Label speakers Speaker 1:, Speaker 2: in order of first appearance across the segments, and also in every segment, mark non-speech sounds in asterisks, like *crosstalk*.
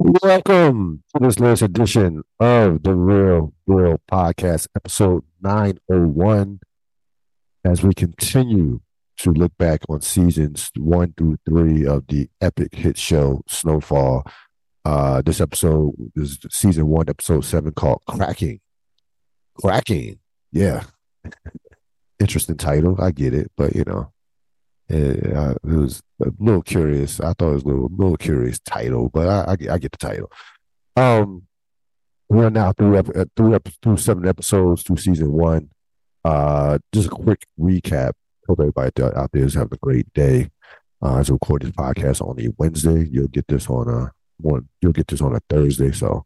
Speaker 1: Welcome to this latest edition of the Real Deal Podcast, episode 901. As we continue to look back on seasons one through three of the epic hit show Snowfall. Uh, this episode is season one, episode seven, called Cracking. Cracking. Yeah. *laughs* Interesting title. I get it, but you know, it, it was a little curious. I thought it was a little, little curious title, but I, I, I get the title. Um, we're now through uh, through up through seven episodes through season one. Uh, just a quick recap. Hope everybody out there is having a great day. Uh, as I record this podcast on a Wednesday, you'll get this on a one. You'll get this on a Thursday. So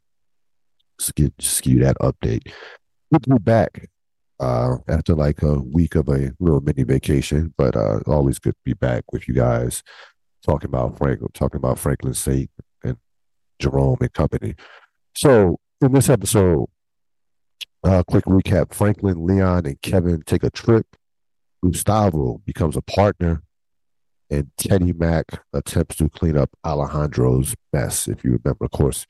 Speaker 1: just give, just give you that update. We'll be back uh, after like a week of a little mini vacation. But uh, always good to be back with you guys talking about Frank, talking about Franklin Saint and Jerome and company. So in this episode, uh, quick recap: Franklin, Leon, and Kevin take a trip. Gustavo becomes a partner, and Teddy Mack attempts to clean up Alejandro's mess. If you remember, of course,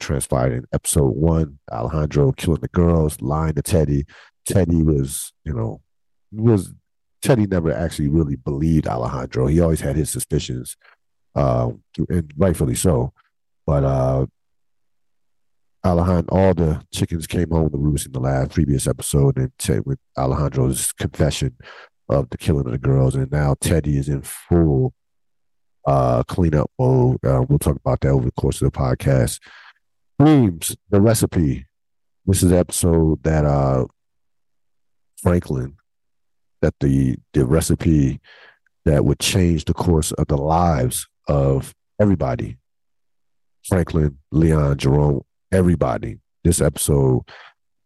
Speaker 1: transpired in episode one. Alejandro killing the girls, lying to Teddy, Teddy was, you know, was Teddy never actually really believed Alejandro. He always had his suspicions, uh, and rightfully so. But uh, Alejandro, all the chickens came home to roost in the last previous episode, and Ted, with Alejandro's confession of the killing of the girls, and now Teddy is in full uh, cleanup mode. Uh, we'll talk about that over the course of the podcast. Dreams, the recipe. This is the episode that uh, Franklin that the the recipe that would change the course of the lives of everybody. Franklin, Leon, Jerome, everybody. This episode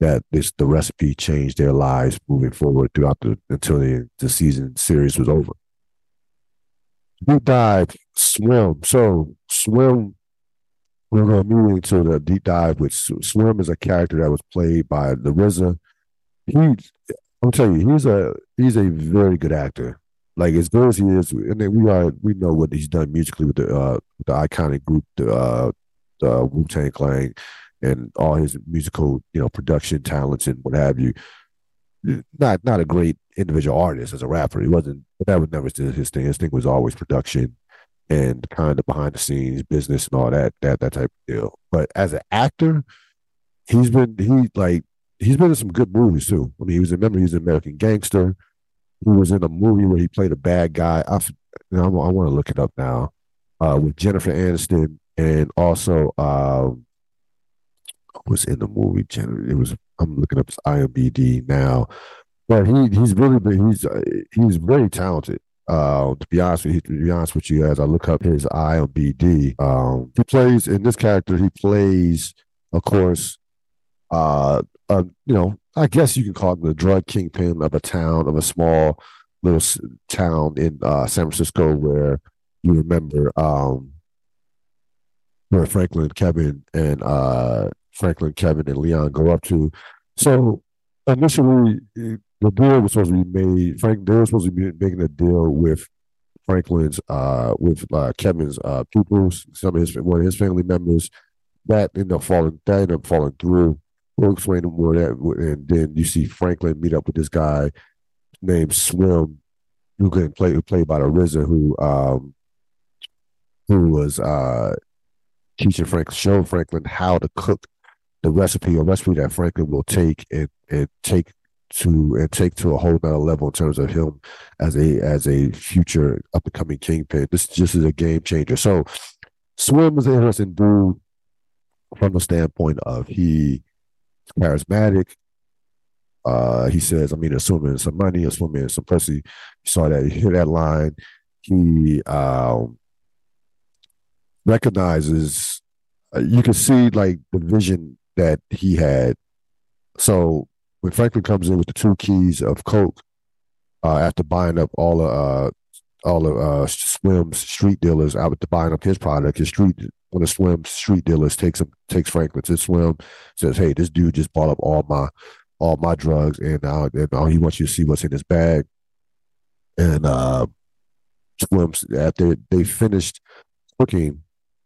Speaker 1: that this the recipe changed their lives moving forward throughout the until the, the season series was over. Deep dive, swim. So swim. We're going to move into the deep dive. Which swim is a character that was played by the RZA. He I'm telling you, he's a he's a very good actor. Like as good as he is, and we are we know what he's done musically with the uh, the iconic group, the uh, the Wu Tang Clan, and all his musical you know production talents and what have you. Not not a great individual artist as a rapper. He wasn't, but that was never his thing. His thing was always production and kind of behind the scenes business and all that that that type of deal. But as an actor, he's been he like he's been in some good movies too. I mean, he was remember he an American Gangster. He was in a movie where he played a bad guy. I, you know, I, want to look it up now uh, with Jennifer Aniston and also um, was in the movie. It was I'm looking up his IMDb now, but he he's really been, he's uh, he's very talented. Uh, to be honest with you, to be honest with you, as I look up his IMDb, um, he plays in this character. He plays, of course, uh, uh, you know, I guess you can call it the drug kingpin of a town, of a small little town in uh, San Francisco where you remember um, where Franklin, Kevin, and uh, Franklin, Kevin, and Leon go up to. So initially, the deal was supposed to be made. Frank, they were supposed to be making a deal with Franklin's, uh, with uh, Kevin's uh, pupils, some of his one of his family members. That ended up falling. That ended up falling through. We'll explain more that, and then you see Franklin meet up with this guy named Swim, who can play played by the RZA, who um, who was uh, teaching Frank, showing Franklin how to cook the recipe, a recipe that Franklin will take and and take to and take to a whole nother level in terms of him as a as a future up and coming kingpin. This just is a game changer. So Swim is an interesting dude from the standpoint of he charismatic. Uh, he says, I mean, assuming some money, assuming some pussy. You saw that, he hit that line. He um, recognizes, uh, you can see like the vision that he had. So when Franklin comes in with the two keys of Coke, uh, after buying up all the uh, all the uh, Swim's street dealers out to buying up his product, his street one of Swim's street dealers takes him takes Franklin to Swim, says, "Hey, this dude just bought up all my all my drugs, and now and he wants you to see what's in his bag." And uh, Swim after they finished cooking,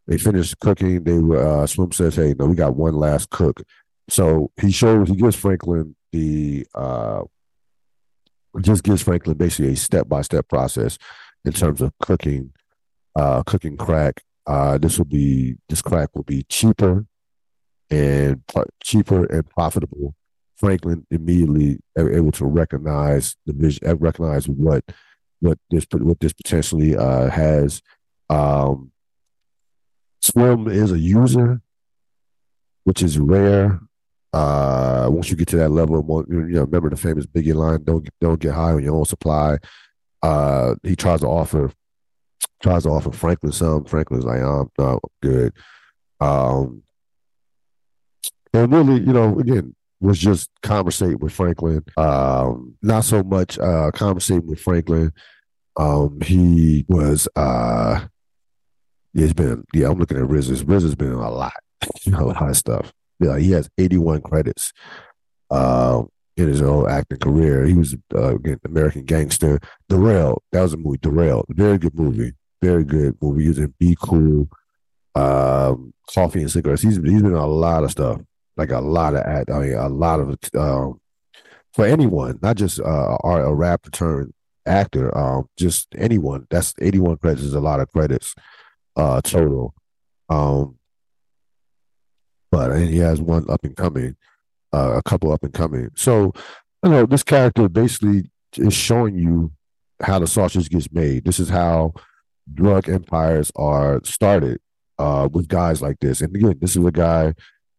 Speaker 1: They finished cooking. They uh, Swim says, "Hey, no, we got one last cook." So he shows he gives Franklin the uh, just gives Franklin basically a step by step process in terms of cooking, uh, cooking crack. Uh, this will be this crack will be cheaper and cheaper and profitable. Franklin immediately able to recognize the vision, recognize what what this what this potentially uh, has. Um, Swim is a user, which is rare. Uh, once you get to that level, you know, remember the famous Biggie line: "Don't don't get high on your own supply." Uh, he tries to offer tries to offer Franklin some. Franklin's like, "I'm not good." Um, and really, you know, again, was just conversating with Franklin. Um, not so much uh, conversating with Franklin. Um, he was uh, it's been yeah. I'm looking at Riz. Riz has been a lot, *laughs* a lot of stuff. Yeah, he has 81 credits uh, in his whole acting career. He was uh, again American Gangster. Derailed, that was a movie. Derailed, very good movie, very good. He was in Be Cool, um, Coffee and Cigarettes. He's he's been a lot of stuff, like a lot of act. I mean, a lot of um, for anyone, not just uh, a rap turned actor, um, just anyone. That's 81 credits is a lot of credits uh, total. Um, but and he has one up and coming, uh, a couple up and coming. So, you know, this character basically is showing you how the sausage gets made. This is how drug empires are started uh, with guys like this. And again, this is a guy.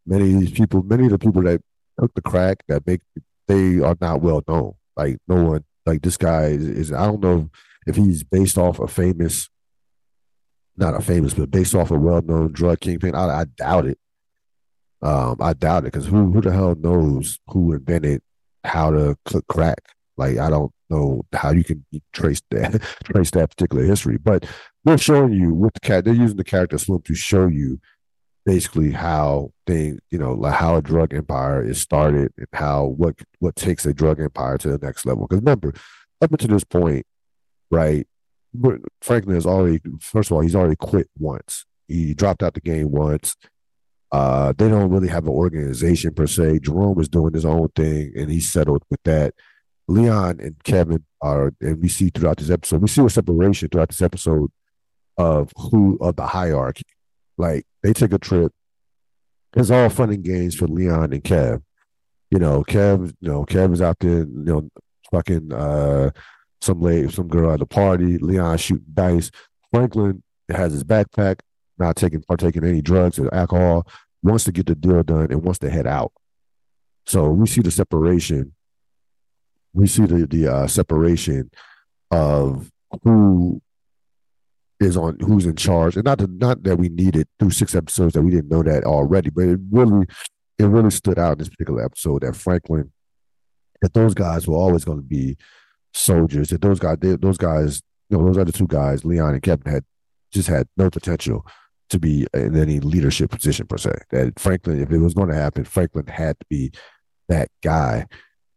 Speaker 1: Many of these people, many of the people that took the crack that make they are not well known. Like no one, like this guy is. is I don't know if he's based off a famous not a famous, but based off a well-known drug kingpin. I, I doubt it. Um, I doubt it because who who the hell knows who invented how to cook crack? Like I don't know how you can trace that *laughs* trace that particular history. But they're showing you with the cat. They're using the character Slim to show you basically how things, you know, like how a drug empire is started and how what what takes a drug empire to the next level. Because remember, up until this point, right, Franklin has already, first of all, he's already quit once. He dropped out the game once. Uh, they don't really have an organization per se. Jerome is doing his own thing, and he settled with that. Leon and Kevin are, and we see throughout this episode, we see a separation throughout this episode of who of the hierarchy. Like they take a trip. It's all fun and games for Leon and Kev. You know, Kev, you know, Kev is out there, you know, fucking uh some lady, some girl at a party. Leon shooting dice. Franklin has his backpack, not taking partaking any drugs or alcohol. Wants to get the deal done and wants to head out. So we see the separation. We see the the uh, separation of who is on who's in charge, and not to, not that we needed through six episodes that we didn't know that already, but it really it really stood out in this particular episode that Franklin that those guys were always going to be soldiers. That those guys, they, those guys, you know, those other two guys, Leon and Kevin, had just had no potential to be in any leadership position per se. That Franklin, if it was going to happen, Franklin had to be that guy.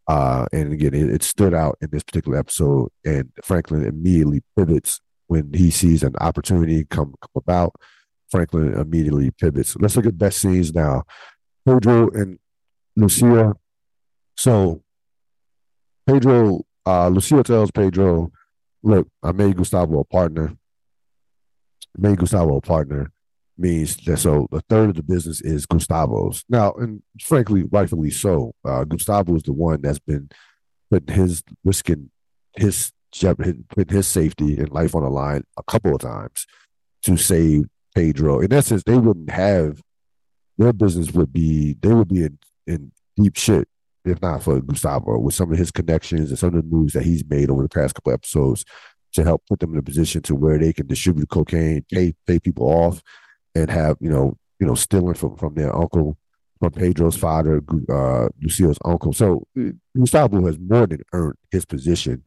Speaker 1: Uh, and again, it, it, stood out in this particular episode, and Franklin immediately pivots when he sees an opportunity come, come about. Franklin immediately pivots. Let's look at best scenes now. Pedro and Lucia. So Pedro uh, Lucia tells Pedro, look, I made Gustavo a partner. Made Gustavo a partner means that so a third of the business is Gustavo's. Now, and frankly, rightfully so. Uh, Gustavo is the one that's been putting his risking his putting his safety and life on the line a couple of times to save Pedro. In essence, they wouldn't have their business would be they would be in, in deep shit if not for Gustavo, with some of his connections and some of the moves that he's made over the past couple episodes to help put them in a position to where they can distribute cocaine, pay pay people off, and have you know you know stealing from from their uncle, from Pedro's father, uh, Lucia's uncle. So uh, Gustavo has more than earned his position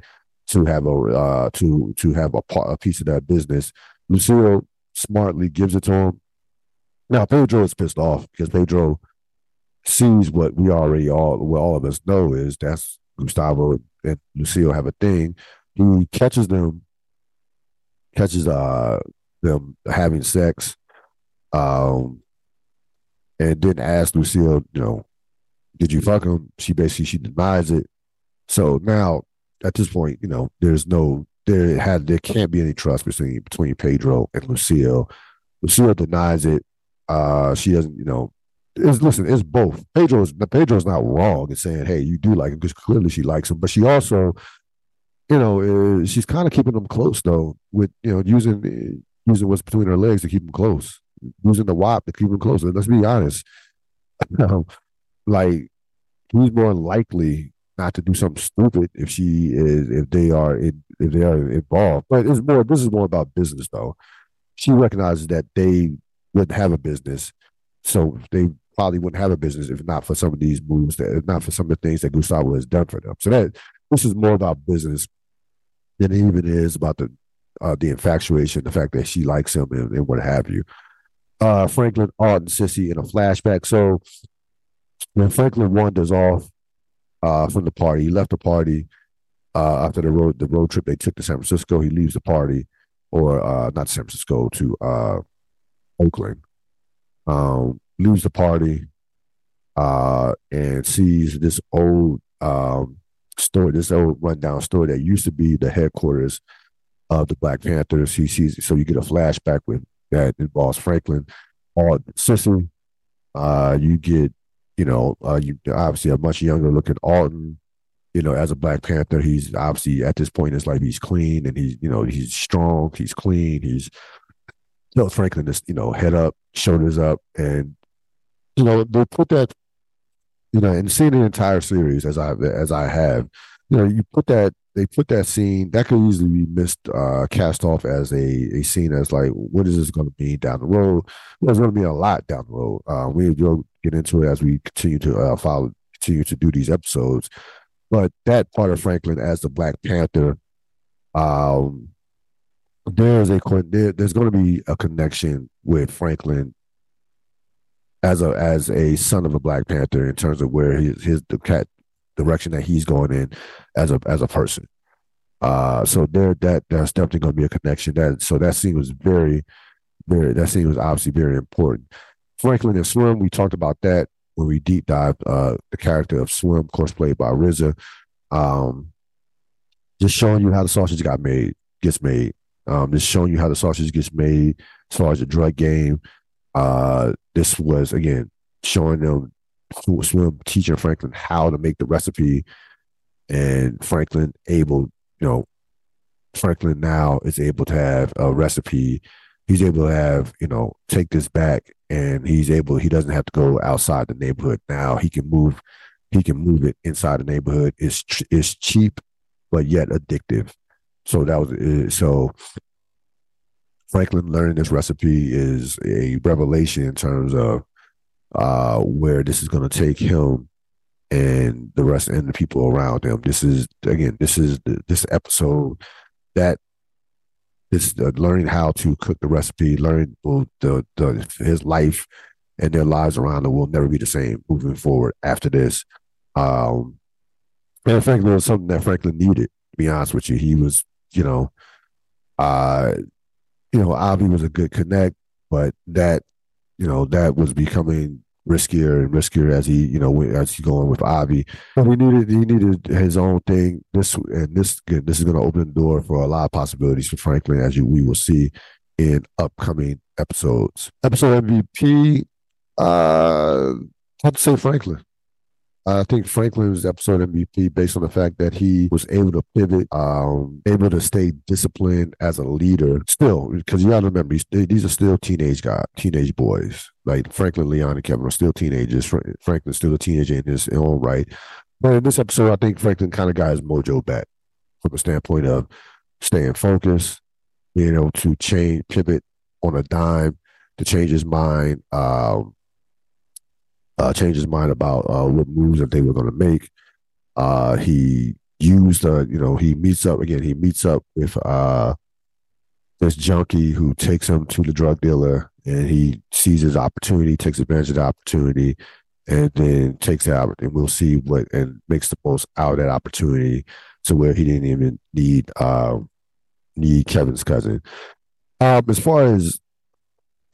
Speaker 1: to have a uh, to to have a part a piece of that business. Lucio smartly gives it to him. Now Pedro is pissed off because Pedro sees what we already all what all of us know is that's Gustavo and Lucille have a thing. He catches them, catches uh them having sex, Um, and didn't ask Lucille, you know, did you fuck him? She basically she denies it. So now at this point, you know, there's no there had there can't be any trust between between Pedro and Lucille. Lucille denies it. Uh, she doesn't, you know. It's, listen, it's both. Pedro's Pedro's not wrong in saying, "Hey, you do like him," because clearly she likes him. But she also, you know, she's kind of keeping them close though, with you know using using what's between her legs to keep them close, using the WAP to keep him close. Let's be honest. *laughs* Um, like who's more likely not to do something stupid if she is if they are in, if they are involved. But it's more this is more about business though. She recognizes that they wouldn't have a business, so they probably wouldn't have a business if not for some of these moves that if not for some of the things that Gustavo has done for them. So that this is more about business than it even is about the uh, the infatuation, the fact that she likes him and, and what have you. Uh, Franklin, Art, and Cissy in a flashback. So when Franklin wanders off uh, from the party. He left the party uh, after the road the road trip they took to San Francisco. He leaves the party, or uh, not San Francisco to uh, Oakland. Um, leaves the party uh, and sees this old um, store, this old rundown store that used to be the headquarters of the Black Panthers. He sees so you get a flashback with that involves Franklin or Cissy. Uh, you get you know, uh, you obviously a much younger looking Alton. You know, as a Black Panther, he's obviously at this point in his life, he's clean and he's, you know, he's strong, he's clean, he's you Franklin just, you know, head up, shoulders up, and you know, they put that, you know, and seeing the entire series as I as I have, you know, you put that they put that scene that could easily be missed, uh, cast off as a, a scene as like, what is this going to be down the road? Well, there's going to be a lot down the road. Uh, we will get into it as we continue to uh, follow, continue to do these episodes. But that part of Franklin as the Black Panther, um, there's a there, there's going to be a connection with Franklin as a as a son of a Black Panther in terms of where his his the cat direction that he's going in as a as a person. Uh, so there that there's definitely going to be a connection. That so that scene was very, very that scene was obviously very important. Franklin and Slim, we talked about that when we deep dived uh, the character of Slim, of course played by RZA. Um, just showing you how the sausage got made, gets made. Um, just showing you how the sausage gets made as far as the drug game. Uh, this was again showing them Slim teaching Franklin how to make the recipe, and Franklin able, you know, Franklin now is able to have a recipe. He's able to have, you know, take this back, and he's able. He doesn't have to go outside the neighborhood now. He can move. He can move it inside the neighborhood. It's it's cheap, but yet addictive. So that was uh, so. Franklin learning this recipe is a revelation in terms of uh, where this is going to take him and the rest and the people around him. This is again, this is the, this episode that this uh, learning how to cook the recipe, learning the, the his life and their lives around him will never be the same moving forward after this. Um, and frankly, it was something that Franklin needed. To be honest with you, he was, you know, uh, you know, Avi was a good connect, but that you know, that was becoming riskier and riskier as he, you know, as he going with Avi. But he needed he needed his own thing. This and this again, this is going to open the door for a lot of possibilities for Franklin, as you we will see in upcoming episodes. Episode MVP, uh, I have to say Franklin. I think Franklin's episode MVP based on the fact that he was able to pivot, um, able to stay disciplined as a leader. Still, because you got to remember, these are still teenage guys, teenage boys. Like Franklin, Leon, and Kevin are still teenagers. Franklin's still a teenager in his own right. But in this episode, I think Franklin kind of got his mojo back from a standpoint of staying focused, being able to change, pivot on a dime to change his mind. Um, uh, changed his mind about uh, what moves that they were going to make. Uh, he used, uh, you know, he meets up again. He meets up with uh, this junkie who takes him to the drug dealer, and he sees his opportunity, takes advantage of the opportunity, and then takes out. And we'll see what and makes the most out of that opportunity to where he didn't even need uh, need Kevin's cousin. Um, as far as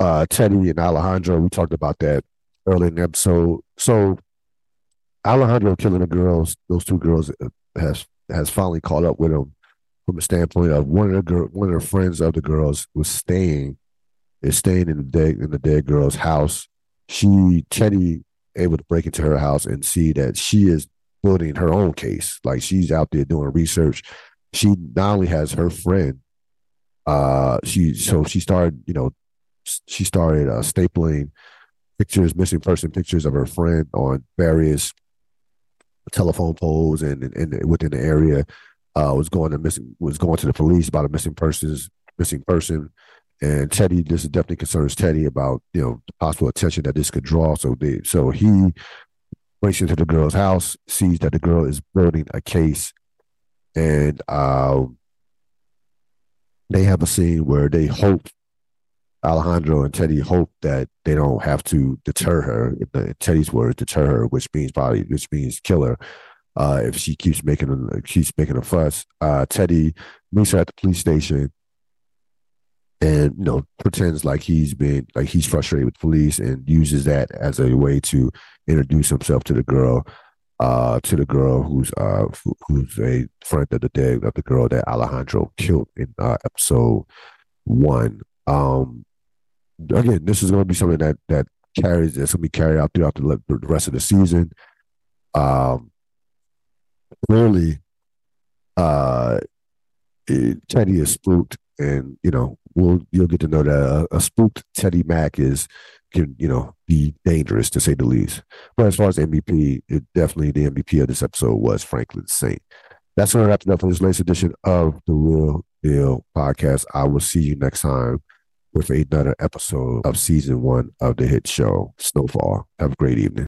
Speaker 1: uh, Teddy and Alejandro. We talked about that early in the episode. So Alejandro killing the girls, those two girls uh, has has finally caught up with him from a standpoint of one of the girl, one of the friends of the girls was staying is staying in the dead in the dead girl's house. She Teddy able to break into her house and see that she is building her own case. Like she's out there doing research. She not only has her friend, uh, she so she started, you know, she started uh, stapling pictures, missing person pictures of her friend on various telephone poles and, and, and within the area. Uh, was going to missing was going to the police about a missing persons missing person. And Teddy, this definitely concerns Teddy about you know the possible attention that this could draw. So they so he breaks into the girl's house, sees that the girl is building a case, and uh, they have a scene where they hope Alejandro and Teddy hope that they don't have to deter her. In Teddy's words, deter her, which means probably which means kill her. Uh, if she keeps making a keeps making a fuss, uh, Teddy meets her at the police station, and you know pretends like he's been like he's frustrated with police, and uses that as a way to introduce himself to the girl, uh, to the girl who's uh who's a friend of the dead of the girl that Alejandro killed in uh, episode one. Um, again, this is going to be something that that carries that's going to be carried out throughout the, the rest of the season. Um, clearly, uh, it, Teddy is spooked, and you know, we'll you'll get to know that a, a, spooked Teddy Mack is can you know be dangerous to say the least. But as far as MVP, it definitely the MVP of this episode was Franklin Saint. That's going to wrap it up for this latest edition of the Real Deal podcast. I will see you next time with another episode of season one of the hit show Snowfall. Have a great evening.